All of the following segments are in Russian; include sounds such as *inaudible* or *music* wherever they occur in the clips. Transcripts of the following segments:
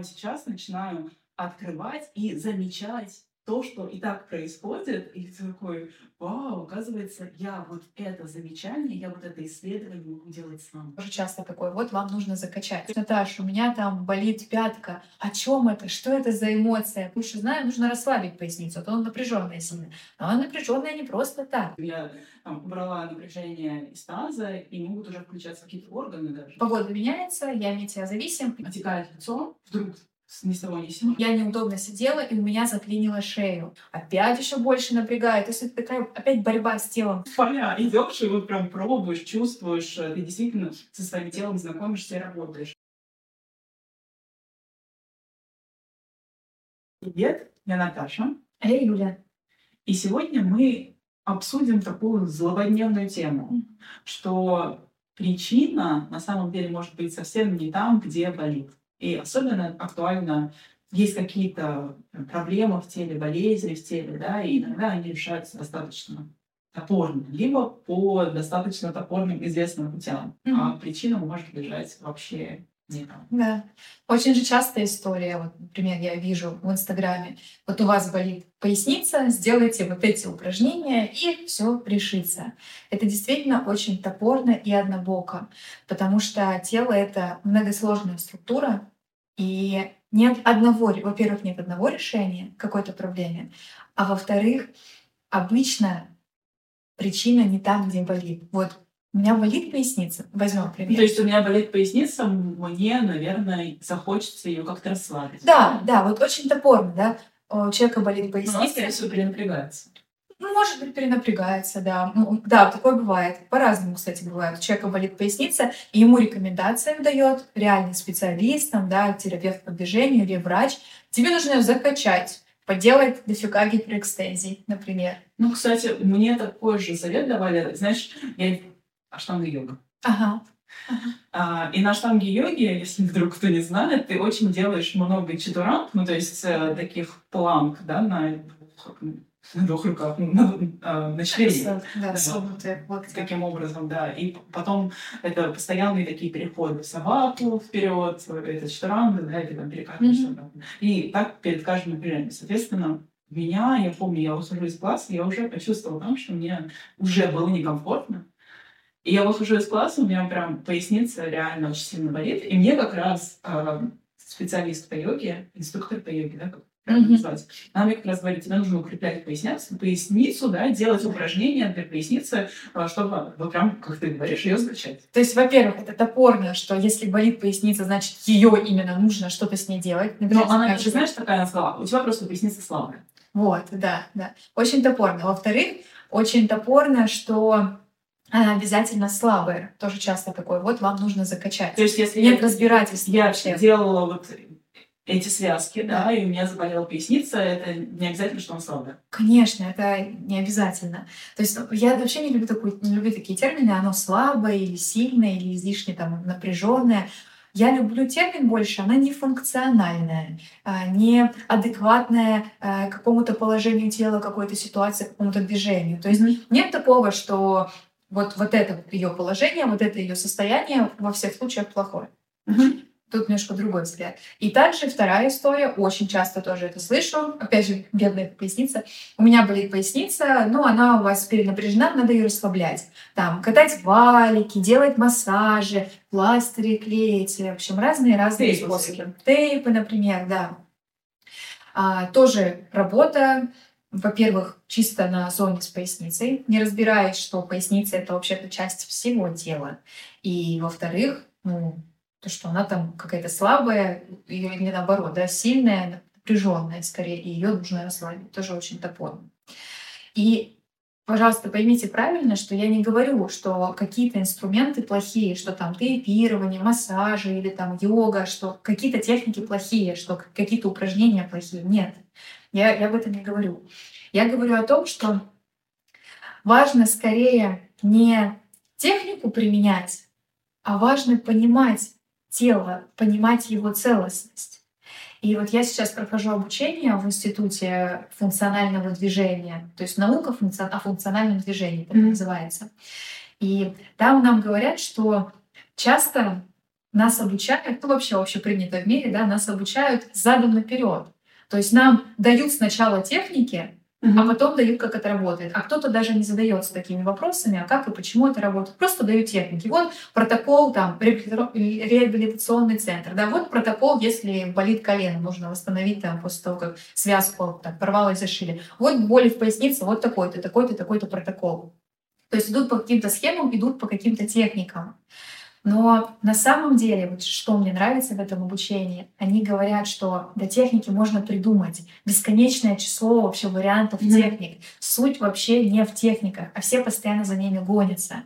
Сейчас начинаю открывать и замечать то, что и так происходит, и ты такой, вау, оказывается, я вот это замечание, я вот это исследование могу делать сам. Тоже часто такое, вот вам нужно закачать. Наташа, у меня там болит пятка. О чем это? Что это за эмоция? Лучше знаю, нужно расслабить поясницу, а то он напряженная сильно. Но она напряженная не просто так. Я там, убрала напряжение из таза, и могут уже включаться какие-то органы даже. Погода меняется, я метеозависим. Отекает лицо, вдруг ни с того ни с сего. Я неудобно сидела, и у меня заклинило шею. Опять еще больше напрягает. То есть это такая опять борьба с телом. Поля, идешь и вот прям пробуешь, чувствуешь, э, ты действительно со своим телом знакомишься и работаешь. Привет, я Наташа. А я Юля. И сегодня мы обсудим такую злободневную тему, что причина на самом деле может быть совсем не там, где болит. И особенно актуально есть какие-то проблемы в теле, болезни в теле, да, и иногда они решаются достаточно топорно, либо по достаточно топорным известным путям. Mm-hmm. А причина может лежать вообще не там. Да. Очень же частая история, вот, например, я вижу в Инстаграме, вот у вас болит поясница, сделайте вот эти упражнения, и все решится. Это действительно очень топорно и однобоко, потому что тело — это многосложная структура, и нет одного, во-первых, нет одного решения какой-то проблеме, а во-вторых, обычно причина не там, где болит. Вот у меня болит поясница, возьмем пример. То есть у меня болит поясница, мне, наверное, захочется ее как-то расслабить. Да, да, вот очень топорно, да. У человека болит поясница. Но он, скорее всего, перенапрягается. Ну, может быть, перенапрягается, да. Ну, да, такое бывает. По-разному, кстати, бывает. У человека болит поясница, и ему рекомендации дает реальный специалист, там, да, терапевт по движению или врач. Тебе нужно закачать поделать дофига гиперэкстензий, например. Ну, кстати, мне такой же совет давали. Знаешь, я аштанга йога. Ага. А, и на штанге йоги, если вдруг кто не знает, ты очень делаешь много чатуранг, ну то есть э, таких планк, да, на на двух руках, ну, на, а, члене. Да, согнутые Таким образом, да. И потом это постоянные такие переходы собаку вперед, это штанга, да, или там перекатываешься. Mm-hmm. И так перед каждым напряжением. Соответственно, меня, я помню, я выхожу из класса, я уже почувствовала там, что мне уже было некомфортно. И я выхожу из класса, у меня прям поясница реально очень сильно болит. И мне как раз э, специалист по йоге, инструктор по йоге, да, как mm-hmm. Она мне как раз говорит, тебе нужно укреплять поясницу, поясницу, да, делать упражнения для поясницы, а, чтобы вот прям, как ты говоришь, ее скачать. То есть, во-первых, это топорно, что если болит поясница, значит, ее именно нужно что-то с ней делать. Например, Но она, же, знаешь, такая она сказала, у тебя просто поясница слабая. Вот, да, да. Очень топорно. Во-вторых, очень топорно, что она обязательно слабая. Тоже часто такое. Вот вам нужно закачать. То есть, если нет я, разбирательства. Я вообще делала вот эти связки, да, и у меня заболела поясница, это не обязательно, что он слабый. Конечно, это не обязательно. То есть ну, я вообще не люблю, такую, не люблю такие термины, оно слабое или сильное, или излишне там напряженное. Я люблю термин больше, она нефункциональная, а, неадекватная а, какому-то положению тела, какой-то ситуации, какому-то движению. То есть нет такого, что вот, вот это ее положение, вот это ее состояние во всех случаях плохое. Mm-hmm. Тут немножко другой взгляд. И также вторая история, очень часто тоже это слышу, опять же, бедная поясница. У меня болит поясница, но она у вас перенапряжена, надо ее расслаблять. Там, катать валики, делать массажи, пластыри клеить, в общем, разные-разные способы. Тейпы, например, да. А, тоже работа, во-первых, чисто на зоне с поясницей, не разбираясь, что поясница — это вообще-то часть всего тела. И, во-вторых, ну, то, что она там какая-то слабая, или наоборот, да, сильная, напряженная скорее, и ее нужно расслабить. Тоже очень топорно. И Пожалуйста, поймите правильно, что я не говорю, что какие-то инструменты плохие, что там тейпирование, массажи или там йога, что какие-то техники плохие, что какие-то упражнения плохие. Нет, я, я об этом не говорю. Я говорю о том, что важно скорее не технику применять, а важно понимать, тело, понимать его целостность. И вот я сейчас прохожу обучение в Институте функционального движения, то есть наука о функциональном движении, так mm-hmm. называется. И там нам говорят, что часто нас обучают, ну вообще общепринято в мире, да, нас обучают задом наперед. То есть нам дают сначала техники, mm-hmm. а потом дают, как это работает. А кто-то даже не задается такими вопросами, а как и почему это работает. Просто дают техники. Вот протокол, там, реабилитационный центр. Да, вот протокол, если болит колено, нужно восстановить там после того, как связку так, порвало и зашили. Вот боли в пояснице, вот такой-то, такой-то, такой-то протокол. То есть идут по каким-то схемам, идут по каким-то техникам. Но на самом деле, вот что мне нравится в этом обучении, они говорят, что до техники можно придумать бесконечное число вообще вариантов mm-hmm. техник. Суть вообще не в техниках, а все постоянно за ними гонятся.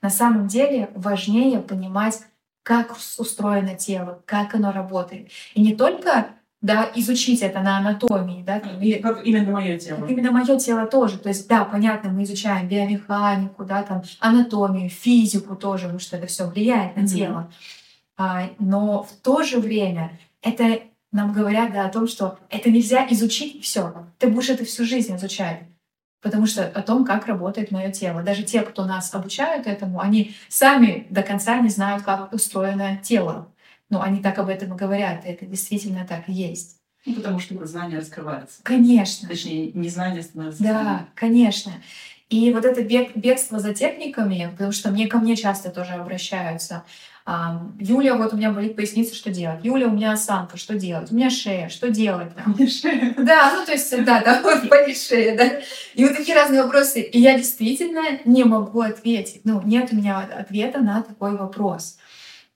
На самом деле важнее понимать, как устроено тело, как оно работает. И не только да, изучить это на анатомии, да, или как именно мое тело. Как именно мое тело тоже. То есть, да, понятно, мы изучаем биомеханику, да, там, анатомию, физику тоже, потому что это все влияет на mm-hmm. тело. А, но в то же время это нам говорят да, о том, что это нельзя изучить все. Ты будешь это всю жизнь изучать. Потому что о том, как работает мое тело. Даже те, кто нас обучают этому, они сами до конца не знают, как устроено тело. Ну, они так об этом и говорят, и это действительно так и есть. Ну, потому что знание раскрывается. Конечно. Точнее, незнание становится. Да, конечно. И вот это бег, бегство за техниками, потому что мне ко мне часто тоже обращаются. Юля, вот у меня болит поясница, что делать? Юля, у меня осанка, что делать? У меня шея, что делать? У меня шея. Да, ну то есть, да, да, вот болит шея, да. И вот такие разные вопросы. И я действительно не могу ответить. Ну, нет у меня ответа на такой вопрос.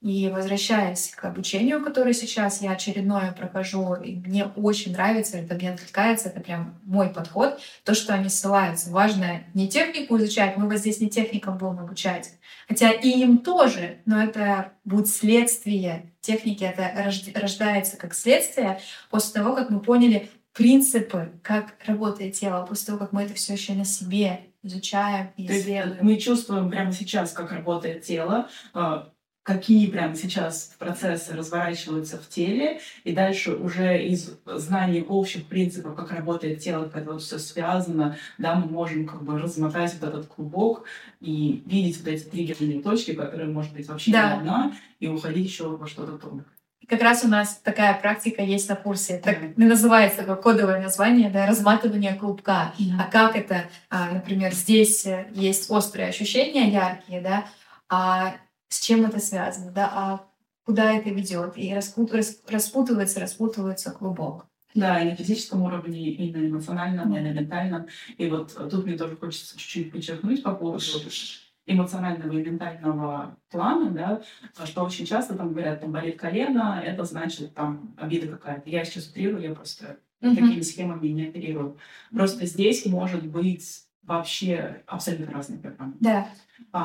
И возвращаясь к обучению, которое сейчас я очередное прохожу, и мне очень нравится, это мне откликается, это прям мой подход, то, что они ссылаются. Важно не технику изучать, мы вот здесь не техникам будем обучать, хотя и им тоже, но это будет следствие. Техники это рождается как следствие после того, как мы поняли принципы, как работает тело, после того, как мы это все еще на себе изучаем и исследуем. Мы чувствуем прямо сейчас, как работает тело, а, какие прямо сейчас процессы разворачиваются в теле, и дальше уже из знаний общих принципов, как работает тело, когда вот все связано, да, мы можем как бы размотать вот этот клубок и видеть вот эти триггерные точки, которые, может быть, вообще да. не одна, и уходить еще во что-то тонкое. Как раз у нас такая практика есть на курсе. Так mm-hmm. называется такое кодовое название, да, разматывание клубка. Mm-hmm. А как это, а, например, здесь есть острые ощущения яркие, да, а с чем это связано, да, а куда это ведет, и распутывается, распутывается клубок. Да, и на физическом уровне, и на эмоциональном, и на ментальном. И вот тут мне тоже хочется чуть-чуть подчеркнуть по поводу эмоционального и ментального плана, да, что очень часто там говорят, там болит колено, это значит там обида какая-то. Я сейчас утрирую, я просто mm-hmm. такими схемами не оперирую. Просто здесь может быть вообще абсолютно разные программы. Да.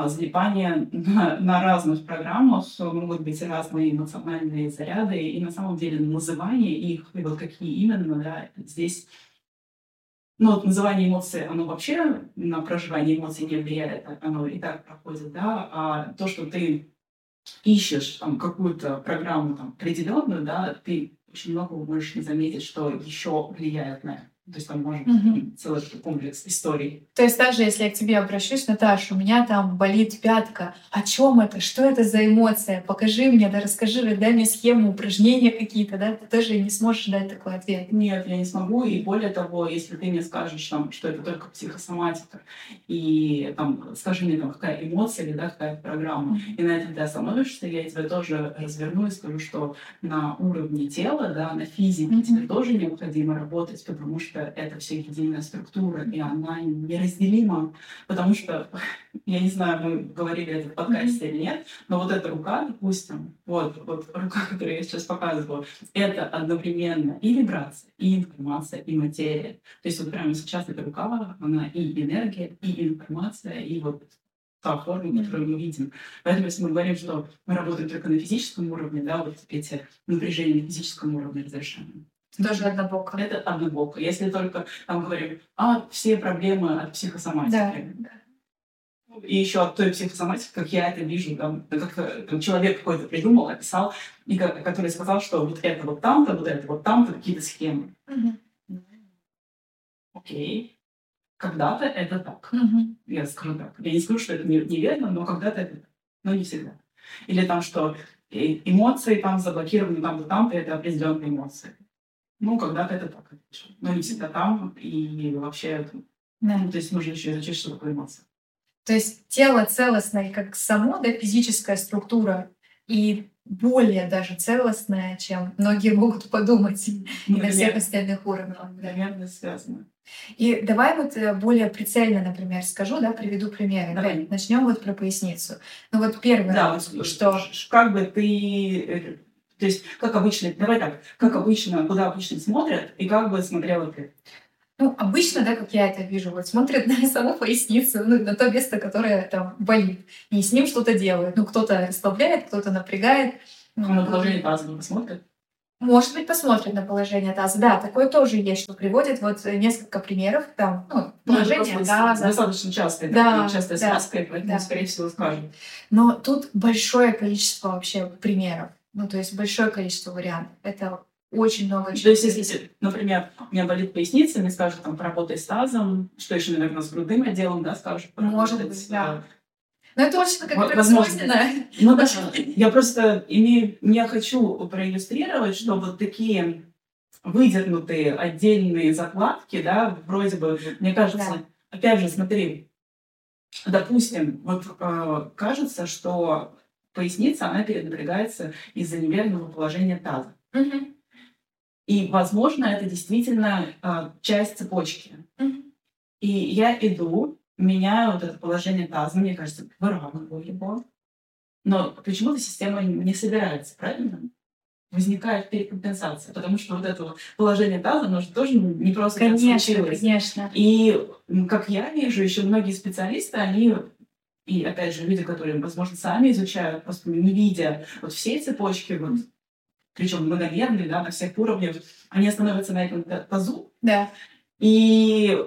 Залипание на, на разных программах могут быть разные эмоциональные заряды, и на самом деле называние их, и вот какие именно, да, здесь ну, вот называние эмоций, оно вообще на проживание эмоций не влияет, оно и так проходит, да, а то, что ты ищешь там какую-то программу там определенную, да, ты очень много можешь не заметить, что еще влияет на это. То есть там может угу. целый комплекс историй. То есть также, если я к тебе обращусь, Наташа, у меня там болит пятка. О чем это? Что это за эмоция? Покажи мне, да расскажи, дай мне схему, упражнения какие-то, да? Ты тоже не сможешь дать такой ответ. Нет, я не смогу. И более того, если ты мне скажешь, там, что это только психосоматика, и там, скажи мне, там, какая эмоция или да, какая программа, mm-hmm. и на этом ты остановишься, я тебя тоже разверну и скажу, что на уровне тела, да, на физике mm-hmm. тебе тоже необходимо работать, потому что это все единая структура, и она неразделима, потому что, я не знаю, мы говорили это в подкасте или нет, но вот эта рука, допустим, вот, вот рука, которую я сейчас показываю, это одновременно и вибрация, и информация, и материя. То есть вот прямо сейчас эта рука, она и энергия, и информация, и вот та форма, которую мы видим. Поэтому, если мы говорим, что мы работаем только на физическом уровне, да, вот эти напряжения на физическом уровне разрешаем. Тоже однобоко. Это однобоко. Если только там говорим, а все проблемы от психосоматики. Да. И еще от той психосоматики, как я это вижу, там, как там, человек какой-то придумал, описал, и который сказал, что вот это вот там-то, вот это вот там-то, какие-то схемы. Угу. Окей. Когда-то это так. Угу. Я скажу так. Я не скажу, что это неверно, но когда-то это так. Но не всегда. Или там, что И эмоции там заблокированы там-то, там-то, это определенные эмоции. Ну, когда-то это так, но не всегда там, и вообще, да. ну, то есть нужно еще изучить, что такое эмоции. То есть тело целостное как само, да, физическая структура, и более даже целостное, чем многие могут подумать ну, и на всех остальных уровнях. Наверное, связано. И давай вот э, более прицельно, например, скажу, да, приведу примеры. Давай. Начнем вот про поясницу. Ну вот первое, да, вот, что как бы ты, э, то есть как обычно, давай так, как обычно, куда обычно смотрят и как бы смотрела ты. Ну, обычно, да, как я это вижу, вот смотрят *laughs* на саму поясницу, ну, на то место, которое там болит, и с ним что-то делают. Ну, кто-то расслабляет, кто-то напрягает. Ну, на положение таза не посмотрят? Может быть, посмотрят на положение таза. Да, такое тоже есть, что приводит вот несколько примеров. Там, ну, ну положение ну, таза. Достаточно часто. Да, частая да, связка, поэтому, да. скорее всего, скажем. Но тут большое количество вообще примеров. Ну, то есть большое количество вариантов. Это очень много чего. То есть, если, например, у меня болит поясница, мне скажут, там, поработай с тазом, что еще, наверное, с грудным отделом, да, скажут. Может быть, да. Но это очень как Возможно. Ну да, *laughs* я просто имею, я хочу проиллюстрировать, что вот такие выдернутые отдельные закладки, да, вроде бы, мне кажется, да. опять же, смотри, допустим, вот э, кажется, что поясница, она перенапрягается из-за неверного положения таза. Угу. И, возможно, это действительно э, часть цепочки. Mm-hmm. И я иду, меняю вот это положение таза, мне кажется, выравниваю его. Но почему-то система не собирается, правильно? Возникает перекомпенсация, потому что вот это положение таза, оно же тоже не просто конечно, случилось. Конечно. И как я вижу, еще многие специалисты, они и опять же люди, которые, возможно, сами изучают, просто не видя вот все цепочки, вот, причем многомерные, да, на всех уровнях, они становятся на этом тазу. Да. И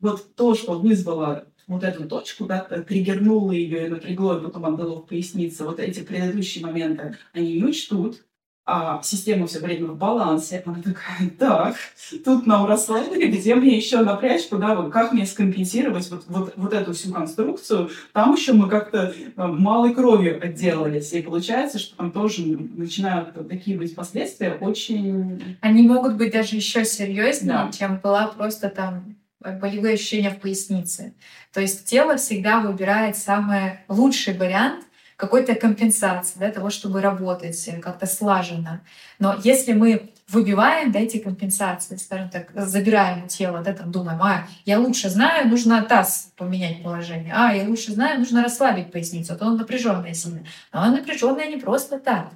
вот то, что вызвало вот эту точку, да, триггернуло ее и напрягло, и потом отдало в пояснице, вот эти предыдущие моменты, они не учтут, а система все время в балансе. Она такая, так, тут нам расслабили, где мне еще напрячь, куда вот, как мне скомпенсировать вот, вот, вот эту всю конструкцию. Там еще мы как-то э, малой кровью отделались. И получается, что там тоже начинают такие быть последствия очень... Они могут быть даже еще серьезнее, да. чем была просто там болевые ощущения в пояснице. То есть тело всегда выбирает самый лучший вариант, какой-то компенсации для того, чтобы работать как-то слаженно. Но если мы выбиваем да, эти компенсации, скажем так, забираем у тела, да, там думаем, а, я лучше знаю, нужно таз поменять положение, а, я лучше знаю, нужно расслабить поясницу, а то он напряженная сильно. Но он напряженная не просто так.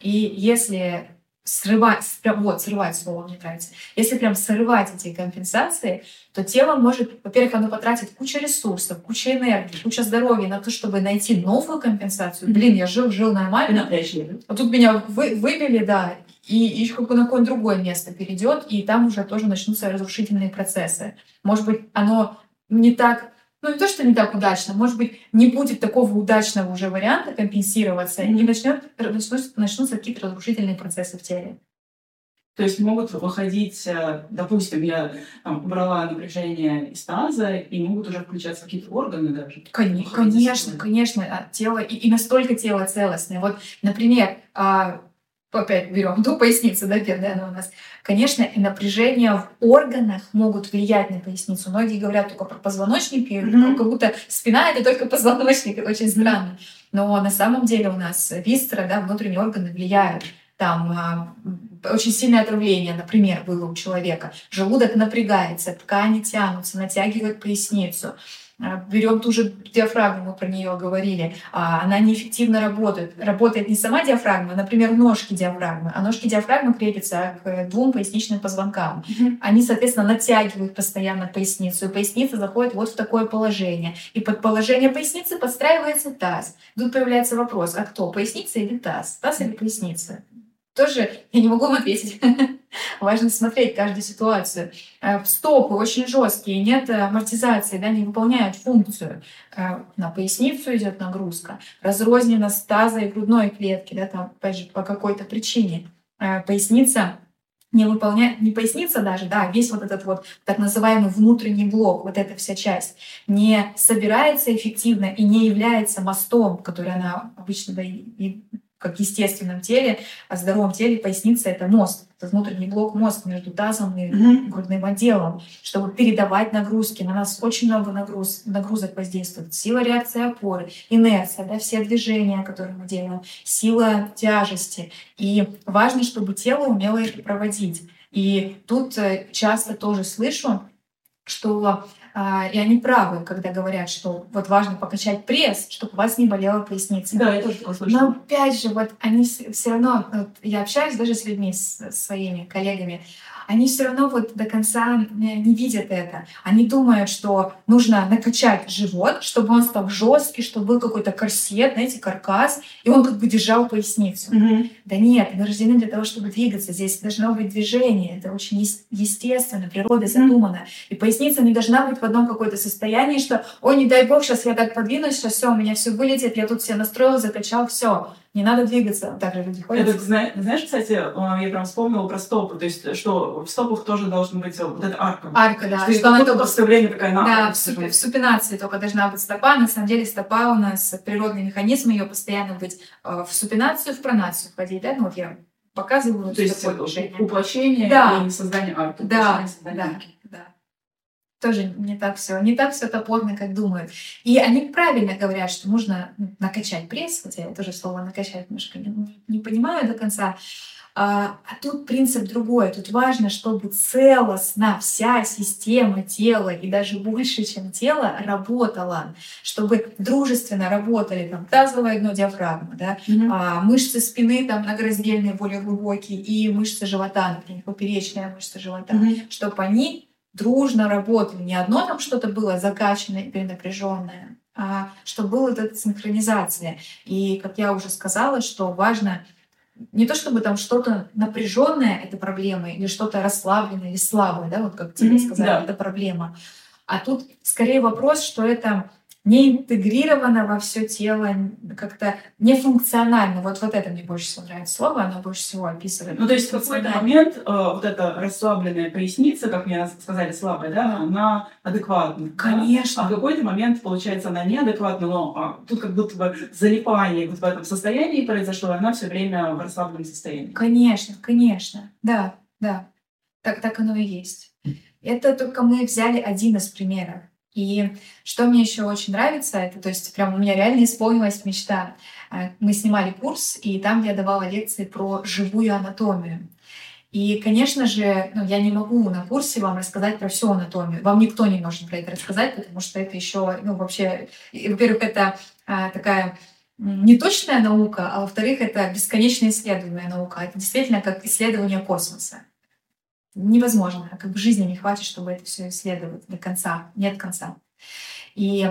И если срывать, прям, вот, срывать слово мне нравится. Если прям срывать эти компенсации, то тело может, во-первых, оно потратит кучу ресурсов, кучу энергии, кучу здоровья на то, чтобы найти новую компенсацию. Блин, я жил, жил нормально, а тут меня вы, выбили, да, и, и как бы на какое-то другое место перейдет, и там уже тоже начнутся разрушительные процессы. Может быть, оно не так ну не то, что не так удачно, может быть, не будет такого удачного уже варианта компенсироваться, mm-hmm. и начнет, начнутся, начнутся какие-то разрушительные процессы в теле. То есть могут выходить, э, допустим, я там, убрала напряжение из таза, и могут уже включаться какие-то органы даже. Конечно, конечно, конечно. А тело, и, и настолько тело целостное. Вот, например, а, опять берем *laughs* ту поясницу, да, первая она у нас. Конечно, и напряжения в органах могут влиять на поясницу. Многие говорят только про позвоночник, mm-hmm. как будто спина — это только позвоночник, это очень странно. Но на самом деле у нас вистера, да, внутренние органы влияют. Там а, очень сильное отравление, например, было у человека. Желудок напрягается, ткани тянутся, натягивают поясницу. А, берем ту же диафрагму, мы про нее говорили, а, она неэффективно работает. Работает не сама диафрагма, а, например, ножки диафрагмы, а ножки диафрагмы крепятся к двум поясничным позвонкам. Они, соответственно, натягивают постоянно поясницу, и поясница заходит вот в такое положение. И под положение поясницы подстраивается таз. Тут появляется вопрос, а кто, поясница или таз? Таз или поясница? Тоже я не могу вам ответить. *laughs* Важно смотреть каждую ситуацию. Э, стопы очень жесткие, нет амортизации, да, не выполняют функцию. Э, на поясницу идет нагрузка, разрознена с таза и грудной клетки, да, там, опять же, по какой-то причине. Э, поясница не выполняет, не поясница даже, да, весь вот этот вот так называемый внутренний блок, вот эта вся часть, не собирается эффективно и не является мостом, который она обычно да, и как естественном теле, а здоровом теле поясница — это мост. Это внутренний блок мозг между тазом и mm-hmm. грудным отделом, чтобы передавать нагрузки. На нас очень много нагруз, нагрузок воздействует. Сила реакции опоры, инерция, да, все движения, которые мы делаем, сила тяжести. И важно, чтобы тело умело их проводить. И тут э, часто тоже слышу, что и они правы, когда говорят, что вот важно покачать пресс, чтобы у вас не болела поясница. Да, я тоже такое слышала. Но опять же, вот они все равно, вот я общаюсь даже с людьми, с своими коллегами, они все равно вот до конца э, не видят это. Они думают, что нужно накачать живот, чтобы он стал жесткий, чтобы был какой-то корсет, знаете, каркас, и он как бы держал поясницу. Мгм. Да нет, мы рождены для того, чтобы двигаться. Здесь должно быть движение. Это очень ес- естественно, природа задумана. И поясница не должна быть в одном какое-то состоянии, что, ой, не дай бог, сейчас я так подвинусь, сейчас все, у меня все вылетит, я тут все настроил, закачал, все. Не надо двигаться. Так же люди ходят. Это, зна- знаешь, кстати, э, я прям вспомнила про стопы. То есть, что в стопах тоже должна быть вот эта арка. Арка, да. Что что она только все время такая на Да, в, сижу. в супинации только должна быть стопа. На самом деле стопа у нас природный механизм, ее постоянно быть э, в супинацию, в пронацию входить. Да? Ну вот я показываю вот То есть уплощение Да. и создание арки. Да, да, да. Тоже не так все, не так все топорно, как думают. И они правильно говорят, что нужно ну, накачать пресс, хотя я тоже слово накачать немножко не, не понимаю до конца. А, а тут принцип другой. Тут важно, чтобы целостно вся система тела и даже больше, чем тело, работала, чтобы дружественно работали там тазовое дно, диафрагма, да, Мгм. а, мышцы спины там многораздельные, более глубокие, и мышцы живота, например, поперечная мышца живота, Мгм. чтобы они дружно работали. Не одно там что-то было закачанное, перенапряженное, а чтобы была эта синхронизация. И, как я уже сказала, что важно не то чтобы там что-то напряженное это проблема, или что-то расслабленное или слабое, да, вот как тебе Мгм, сказали, да. это проблема. А тут скорее вопрос, что это не интегрировано во все тело, как-то нефункционально. Вот, вот это мне больше всего нравится слово, оно больше всего описывает. Ну, то есть в какой-то функционально. момент э, вот эта расслабленная поясница, как мне сказали, слабая, да, она адекватна. да? Конечно. А в какой-то момент, получается, она неадекватна, но а, тут как будто бы залипание вот в этом состоянии произошло, и она все время в расслабленном состоянии. Конечно, конечно. Да, да. Так, так оно и есть. Это только мы взяли один из примеров. И что мне еще очень нравится, это, то есть, прям у меня реально исполнилась мечта. А, Мы снимали курс, и там я давала лекции про живую анатомию. И, конечно же, ну, я не могу на курсе вам рассказать про всю анатомию. Вам никто не может про это рассказать, потому что это еще, ну, вообще, во-первых, это а, такая неточная наука, а во-вторых, это бесконечно исследуемая наука. Это действительно как исследование космоса. Невозможно, как бы жизни не хватит, чтобы это все исследовать до конца, нет конца. И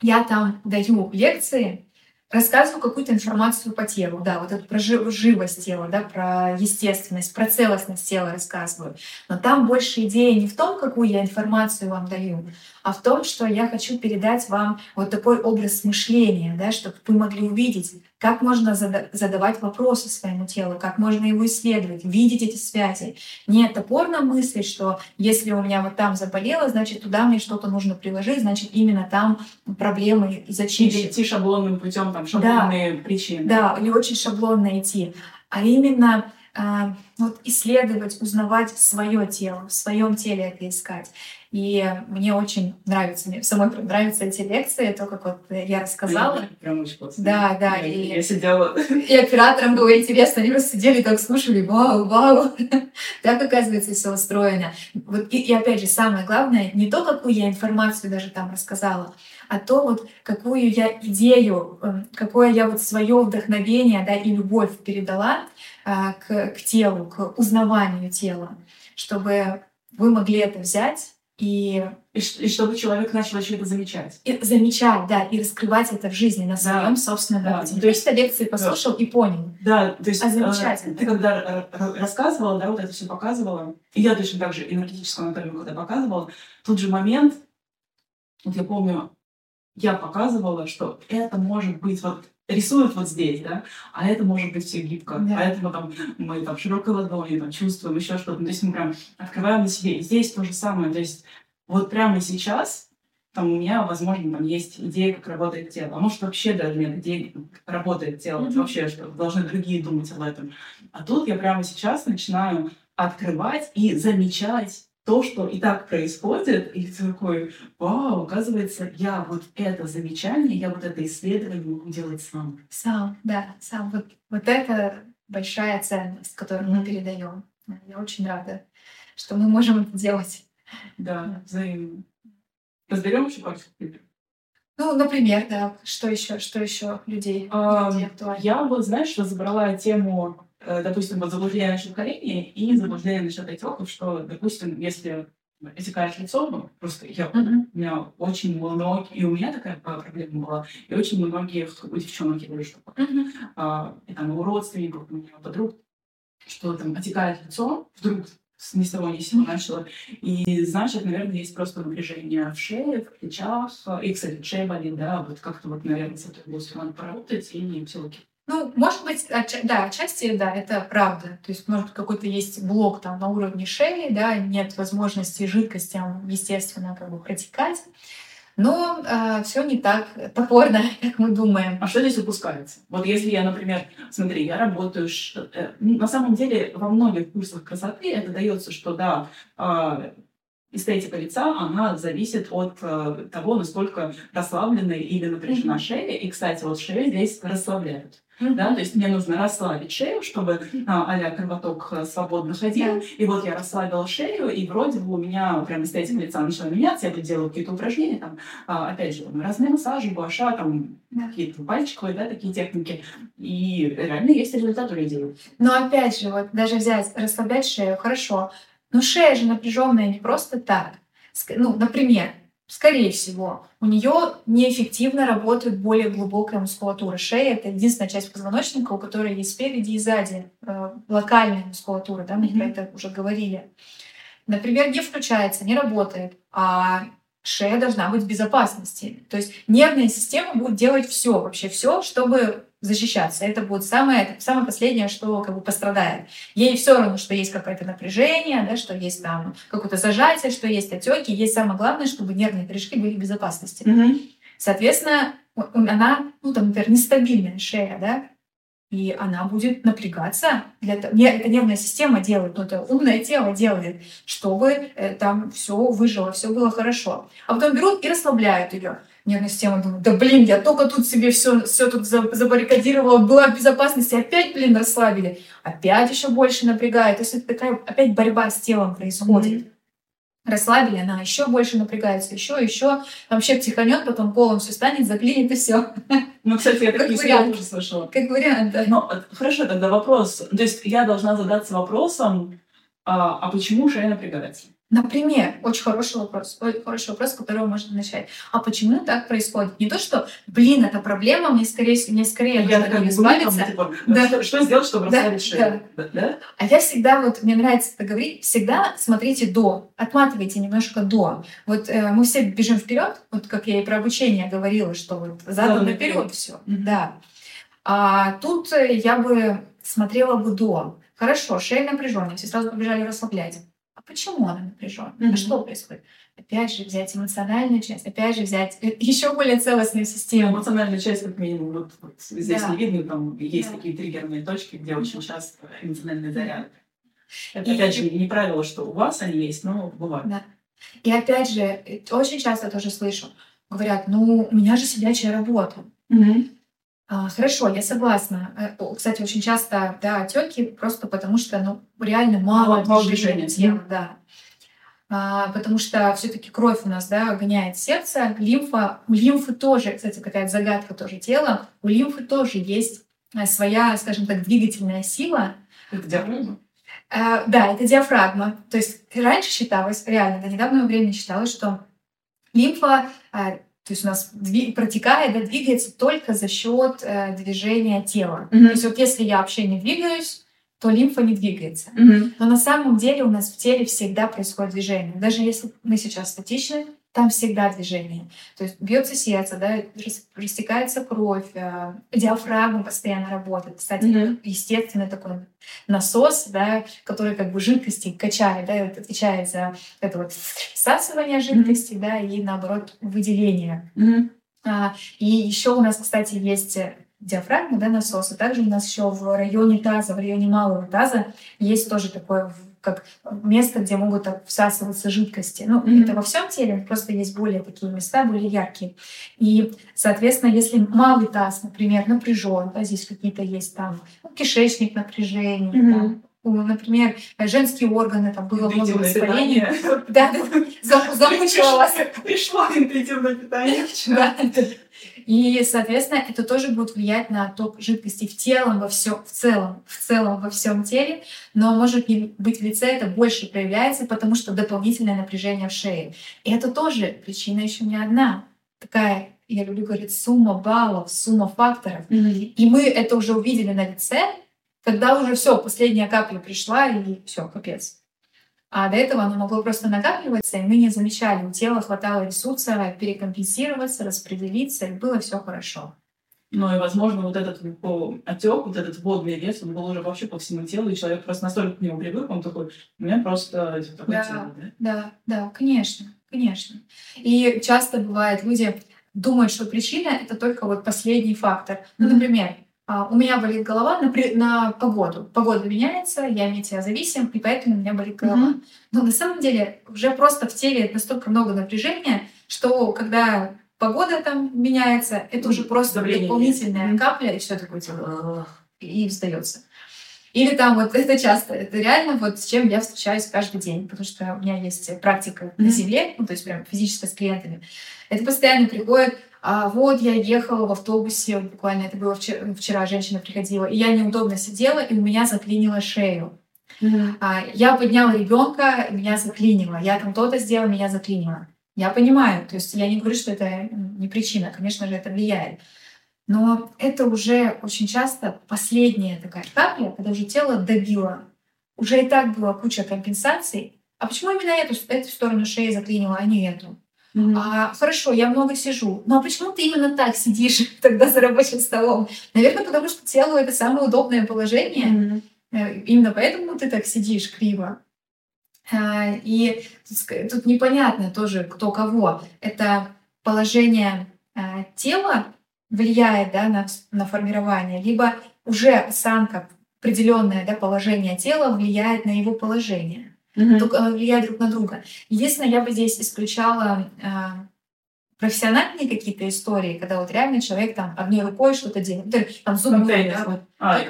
я там даю лекции, рассказываю какую-то информацию по телу, да, вот эту про жи- живость тела, да, про естественность, про целостность тела рассказываю. Но там больше идея не в том, какую я информацию вам даю, а в том, что я хочу передать вам вот такой образ мышления, да, чтобы вы могли увидеть, как можно зада- задавать вопросы своему телу, как можно его исследовать, видеть эти связи. Не топорно мыслить, что если у меня вот там заболело, значит, туда мне что-то нужно приложить, значит, именно там проблемы Или зачищены. идти шаблонным путем, там, шаблонные причины. Да, или очень шаблонно идти, а именно а, вот исследовать, узнавать свое тело, в своем теле это искать. И мне очень нравится, мне самой нравятся эти лекции, то, как вот я рассказала. Прям очень классно. Да, да, Я, и- я сидела... И операторам было интересно, они просто сидели так слушали, вау, вау. *laughs* Так, оказывается, все устроено. Вот, и, и опять же, самое главное, не то, какую я информацию даже там рассказала, а то, вот, какую я идею, эм, какое я вот свое вдохновение да, и любовь передала а, к, к телу, к узнаванию тела, чтобы вы могли это взять и И, и чтобы человек начал еще это замечать. и замечать, да, и раскрывать это в жизни на своем собственном Да, опыте. то есть- просто лекции послушал и понял. Да, то есть А э, замечательно. ты когда р- рассказывала, да, вот это все показывала, и я точно так же энергетическую анатомию, когда показывала, тот же момент, вот я помню, я показывала, что это может быть вот рисуют вот здесь, да, а это может быть все гибко, Да. поэтому там мы там широкой ладонью там чувствуем еще что-то, то есть мы прям открываем на себе. И здесь то же самое, то есть вот прямо сейчас там у меня, возможно, там есть идея, как работает тело. А может, вообще даже нет идеи, как работает тело. Mm-hmm. Вообще, что должны другие думать об этом. А тут я прямо сейчас начинаю открывать и замечать то, что и так происходит, и ты такой, вау, оказывается, я вот это замечание, я вот это исследование могу делать сам. Сам, да, сам. Вот, вот это большая ценность, которую мы передаем. Я очень рада, что мы можем это делать. Да, взаимно. Разберем еще парочку примеров. Ну, например, да. Что еще? Что еще людей? А, я вот, знаешь, разобрала тему, допустим, вот насчет кореи и заблуждение насчет отеков, что, допустим, если отекает лицо, ну, просто я, mm-hmm. у меня очень много, и у меня такая проблема была, и очень многих у девчонок я вижу, что mm-hmm. а, и там у родственников, у меня у подруг, что там отекает лицо, вдруг ни с того ни с сего начала. И значит, наверное, есть просто напряжение в шее, в плечах. И, кстати, шея болит, да, вот как-то вот, наверное, с этой областью надо поработать и все окей. Ну, может быть, отча- да, отчасти, да, это правда. То есть, может, какой-то есть блок там на уровне шеи, да, нет возможности жидкостям, естественно, как бы протекать. Но э, а, все не так топорно, *laughs* как мы думаем. А что здесь упускается? Вот если я, например, смотри, я работаю... Э, на самом деле во многих курсах красоты это дается, что да, э, эстетика лица, она зависит от э, того, насколько расслаблена или напряжена mm-hmm. шея. И, кстати, вот шею здесь расслабляют. Mm-hmm. Да, то есть мне нужно расслабить шею, чтобы а, а кровоток э, свободно ходил. Yeah. И вот я расслабила шею, и вроде бы у меня прям эстетика лица начала меняться. Я делаю какие-то упражнения, там, а, опять же, разные массажи, гуаша, там, yeah. какие-то пальчиковые, да, такие техники. И реально есть результат у людей. Но опять же, вот даже взять, расслаблять шею, хорошо. Но шея же напряженная не просто так. Ну, например, скорее всего, у нее неэффективно работает более глубокая мускулатура шеи. Это единственная часть позвоночника, у которой есть спереди и сзади э, локальная мускулатура, да, мы mm-hmm. про это уже говорили. Например, не включается, не работает, а шея должна быть в безопасности. То есть нервная система будет делать все, вообще все, чтобы защищаться. Это будет самое, самое последнее, что как бы пострадает. Ей все равно, что есть какое-то напряжение, да, что есть там какое-то зажатие, что есть отеки. Есть самое главное, чтобы нервные корешки были в безопасности. Mm-hmm. Соответственно, она, ну, там, например, нестабильная шея, да, и она будет напрягаться. Для этого. Это нервная система делает, ну, это умное тело делает, чтобы э, там все выжило, все было хорошо. А потом берут и расслабляют ее нервная система думает, да блин, я только тут себе все, все тут забаррикадировала, была в безопасности, опять, блин, расслабили, опять еще больше напрягает. То есть это такая опять борьба с телом происходит. Mm-hmm. Расслабили, она еще больше напрягается, еще, еще. Вообще психанет, потом полом все станет, заклинит и все. Ну, кстати, я такие истории тоже слышала. Как вариант, да. Ну, хорошо, тогда вопрос. То есть я должна задаться вопросом, а, а почему шея напрягается? Например, очень хороший вопрос, очень хороший вопрос, с которого можно начать. А почему так происходит? Не то, что, блин, это проблема, мне скорее, мне скорее я нужно избавиться. Типа, да. что, что сделать, чтобы да, расслабить шею? Да. Да? А я всегда, вот мне нравится это говорить, всегда смотрите до, отматывайте немножко до. Вот э, мы все бежим вперед, вот как я и про обучение говорила, что вот задом наперед все. Mm-hmm. Да. А тут э, я бы смотрела бы до. Хорошо, шея напряженная, все сразу побежали расслаблять почему она напряжена? Mm-hmm. А что происходит? Опять же взять эмоциональную часть, опять же взять э, *laughs* еще более целостную систему. Эмоциональная часть, как минимум, вот, вот здесь да. не видно, там есть да. такие триггерные точки, где очень часто эмоциональный заряд. Это, и... опять же, не правило, что у вас они есть, но бывает. Да. И опять же, э, очень часто тоже слышу, говорят, ну, у меня же сидячая работа. Угу. А, хорошо, я согласна. Э, кстати, очень часто, да, отеки просто потому что, ну, реально мало, мало движения тела, да. А, потому что все-таки кровь у нас, да, гоняет сердце, лимфа, у лимфы тоже, кстати, какая-то загадка тоже тела, у лимфы тоже есть э, своя, скажем так, двигательная сила. Это диафрагма? А, да, это диафрагма. То есть раньше считалось, реально, до недавнего времени считалось, что лимфа то есть у нас протекает, да, двигается только за счет э, движения тела. Mm-hmm. То есть вот если я вообще не двигаюсь, то лимфа не двигается. Mm-hmm. Но на самом деле у нас в теле всегда происходит движение. Даже если мы сейчас статичны, там всегда движение. То есть бьется сердце, да, растекается кровь, э, диафрагма постоянно работает. Кстати, mm-hmm. естественный такой насос, да, который как бы жидкости качает, да, отвечает за это вот всасывание жидкости, mm-hmm. да, и наоборот выделение. Mm-hmm. А, и еще у нас, кстати, есть диафрагма, да, насос, и также у нас еще в районе таза, в районе малого таза есть тоже такое как место, где могут всасываться жидкости. Ну, mm-hmm. это во всем теле, просто есть более такие места, более яркие. И, соответственно, если малый таз, например, напряжен, да, здесь какие-то есть там ну, кишечник напряжение, mm-hmm. там, например, женские органы, там было много воспаления. *laughs* Да, да, замучила вас. Пришло интуитивное питание. *laughs* Да, и, соответственно, это тоже будет влиять на ток жидкости в телом, во всем, в целом, в целом во всем теле, но может быть в лице это больше проявляется, потому что дополнительное напряжение в шее. И это тоже причина еще не одна. Такая, я люблю говорить, сумма баллов, сумма факторов. Mm-hmm. И мы это уже увидели на лице, когда уже все, последняя капля пришла, и все, капец. А до этого оно могло просто накапливаться, и мы не замечали. У тела хватало ресурса перекомпенсироваться, распределиться, и было все хорошо. Ну и, возможно, вот этот отек, вот этот водный вес, он был уже вообще по всему телу, и человек просто настолько к нему привык, он такой, у меня просто такое да, тело, да? Да, да, конечно, конечно. И часто бывает, люди думают, что причина — это только вот последний фактор. Ну, например, у меня болит голова на, на погоду. Погода меняется, я метеозависим, и поэтому у меня болит голова. Mm-hmm. Но на самом деле уже просто в теле настолько много напряжения, что когда погода там меняется, это уже просто Давление дополнительная есть. капля, и все такое типа, и встается. Или там вот *laughs* это часто, это реально вот с чем я встречаюсь каждый день, потому что у меня есть практика mm-hmm. на земле, ну то есть прям физически с клиентами. Это постоянно приходит, а вот я ехала в автобусе, буквально это было вчера, вчера женщина приходила, и я неудобно сидела, и у меня заклинило шею. Mm-hmm. А, я подняла ребенка, меня заклинило. Я там то-то сделала, меня заклинило. Я понимаю, то есть я не говорю, что это не причина, конечно же, это влияет. Но это уже очень часто последняя такая капля, когда уже тело добило. Уже и так была куча компенсаций. А почему именно эту, эту сторону шеи заклинило, а не эту? Mm-hmm. А, хорошо, я много сижу. Ну а почему ты именно так сидишь *laughs* тогда за рабочим столом? Наверное, потому что телу это самое удобное положение. Mm-hmm. Именно поэтому ты так сидишь криво. А, и тут, тут непонятно тоже, кто кого. Это положение а, тела влияет да, на, на формирование, либо уже осанка, определенное да, положение тела влияет на его положение mm-hmm. только влияют друг на друга. Единственное, я бы здесь исключала э, профессиональные какие-то истории, когда вот реально человек там одной рукой что-то делает, там зубы, ну, теннис, да, вот, а,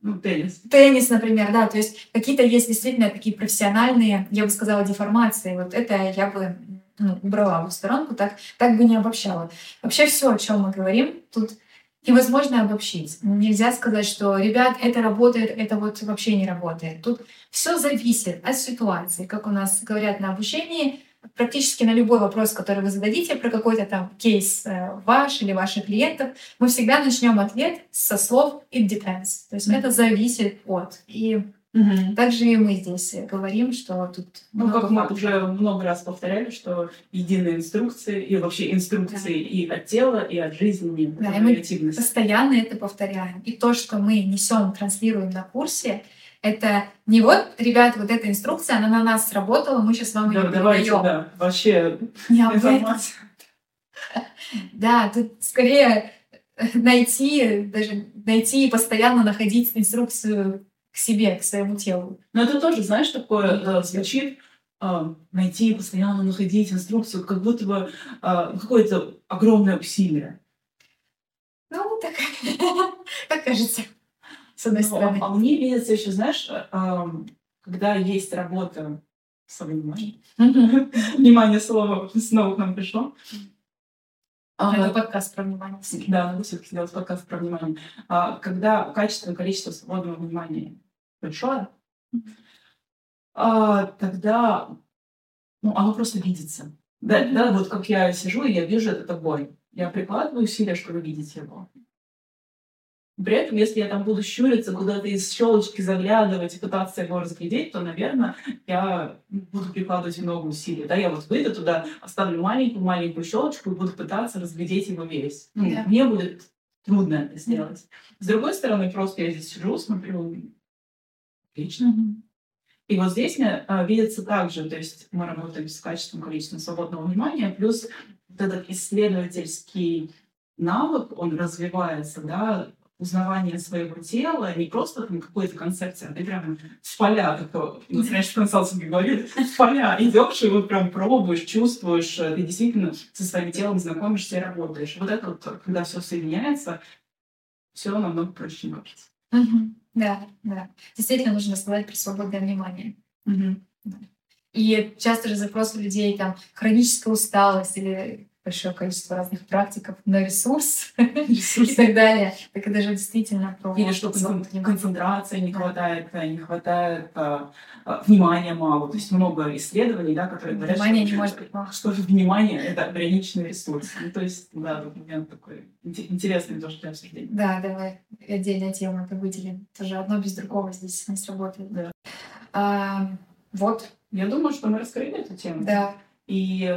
ну, теннис. Теннис, например, да, то есть какие-то есть действительно такие профессиональные, я бы сказала, деформации. Вот это я бы ну, убрала в сторонку, так, так бы не обобщала. Вообще все, о чем мы говорим, тут невозможно обобщить. Нельзя сказать, что, ребят, это работает, это вот вообще не работает. Тут все зависит от ситуации. Как у нас говорят на обучении, практически на любой вопрос, который вы зададите про какой-то там кейс э, ваш или ваших клиентов, мы всегда начнем ответ со слов it depends. То есть mm-hmm. это зависит от. И Угу. Также и мы здесь говорим, что тут... Ну, как мы уже много раз повторяли, что единые инструкции и вообще инструкции да. и от тела, и от жизни, да, и мы постоянно это повторяем. И то, что мы несем, транслируем на курсе, это не вот, ребята, вот эта инструкция, она на нас сработала, мы сейчас вам да, ее давайте, передаем. Да, вообще не информация. *laughs* Да, тут скорее найти, даже найти и постоянно находить инструкцию к себе, к своему телу. Но это тоже, знаешь, такое э, звучит, э, найти, постоянно находить инструкцию, как будто бы э, какое-то огромное усилие. Ну, так, *laughs* так кажется, с одной ну, стороны. А мне видится еще, знаешь, э, когда есть работа *laughs* с вниманием, внимание слова снова к нам пришло, это подкаст про внимание. Да, надо все-таки сделать подкаст про внимание. А, когда качество и количество свободного внимания большое, а, тогда ну, оно просто видится. Да, да, вот как я сижу, и я вижу это тобой. Я прикладываю усилия, чтобы видеть его. При этом, если я там буду щуриться, куда-то из щелочки заглядывать и пытаться его разглядеть, то, наверное, я буду прикладывать много усилий. Да, я вот выйду туда, оставлю маленькую-маленькую щелочку и буду пытаться разглядеть его весь. Ну, Да. Мне будет трудно это сделать. С другой стороны, просто я здесь сижу, смотрю, отлично. И вот здесь мне а, видится также, то есть мы работаем с качеством, количеством свободного внимания, плюс вот этот исследовательский навык, он развивается, да, узнавание своего тела, не просто там какой-то концепции, а ты прям в поля, как то, у нас раньше в поля идешь и вот прям пробуешь, чувствуешь, э, ты действительно со своим телом знакомишься и работаешь. Вот это вот, когда все соединяется, все намного проще. Мгм. Да, да. Действительно нужно сказать про свободное внимание. И часто же запрос у людей там хроническая усталость или большое количество разных практиков на ресурс *laughs* и так далее. Так это же действительно про Или что свободное концен- внимание. концентрации не Да. хватает, э, не хватает а, а, внимания мало. То есть много исследований, да, которые говорят, Внимание что, не может быть мало. что внимание — это ограниченный ресурс. Ну, то есть, да, тут момент такой инте- интересный тоже для обсуждения. Да, давай отдельная тема это выделим. Тоже одно без другого здесь не сработает. Да. А, вот, Я думаю, что мы раскрыли эту тему. да. И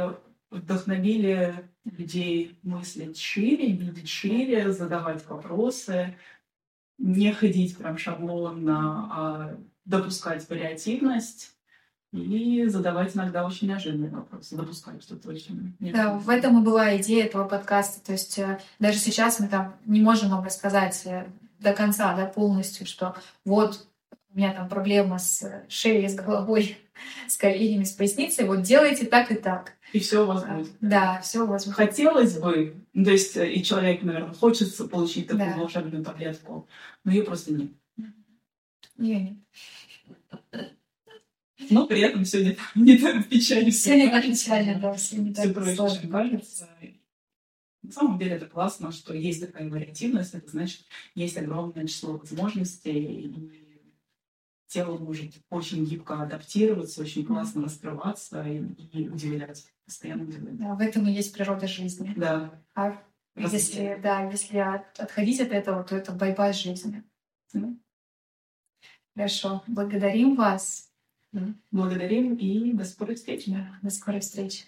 вдохновили людей мыслить шире, видеть шире, задавать вопросы, не ходить прям шаблонно, а допускать вариативность и задавать иногда очень неожиданные вопросы, допускать что-то очень Да, в этом и была идея этого подкаста. То есть э, даже сейчас мы там не можем вам рассказать э, до конца, да, полностью, что вот у меня там проблема с э, шеей, с головой, *laughs* с коленями, с поясницей, вот делайте так и так. И все будет. Да, все у вас будет. Хотелось бы, ну, то есть э, и человек, наверное, хочется получить такую Да. волшебную таблетку, но ее просто нет. Её нет. Но при этом все *laughs* не, так печально. Не так печально, да, все не так проще, чем кажется. На самом деле это классно, что есть такая вариативность, это значит, есть огромное число возможностей, и тело может очень гибко адаптироваться, очень классно раскрываться и, и удивлять, постоянно удивлять. Да, в этом и есть природа жизни. Да. А если, да, если от- отходить от этого, то это bye-bye жизни. Ну, Хорошо. Благодарим вас. Благодарим и до скорой встречи. Да, до скорой встречи.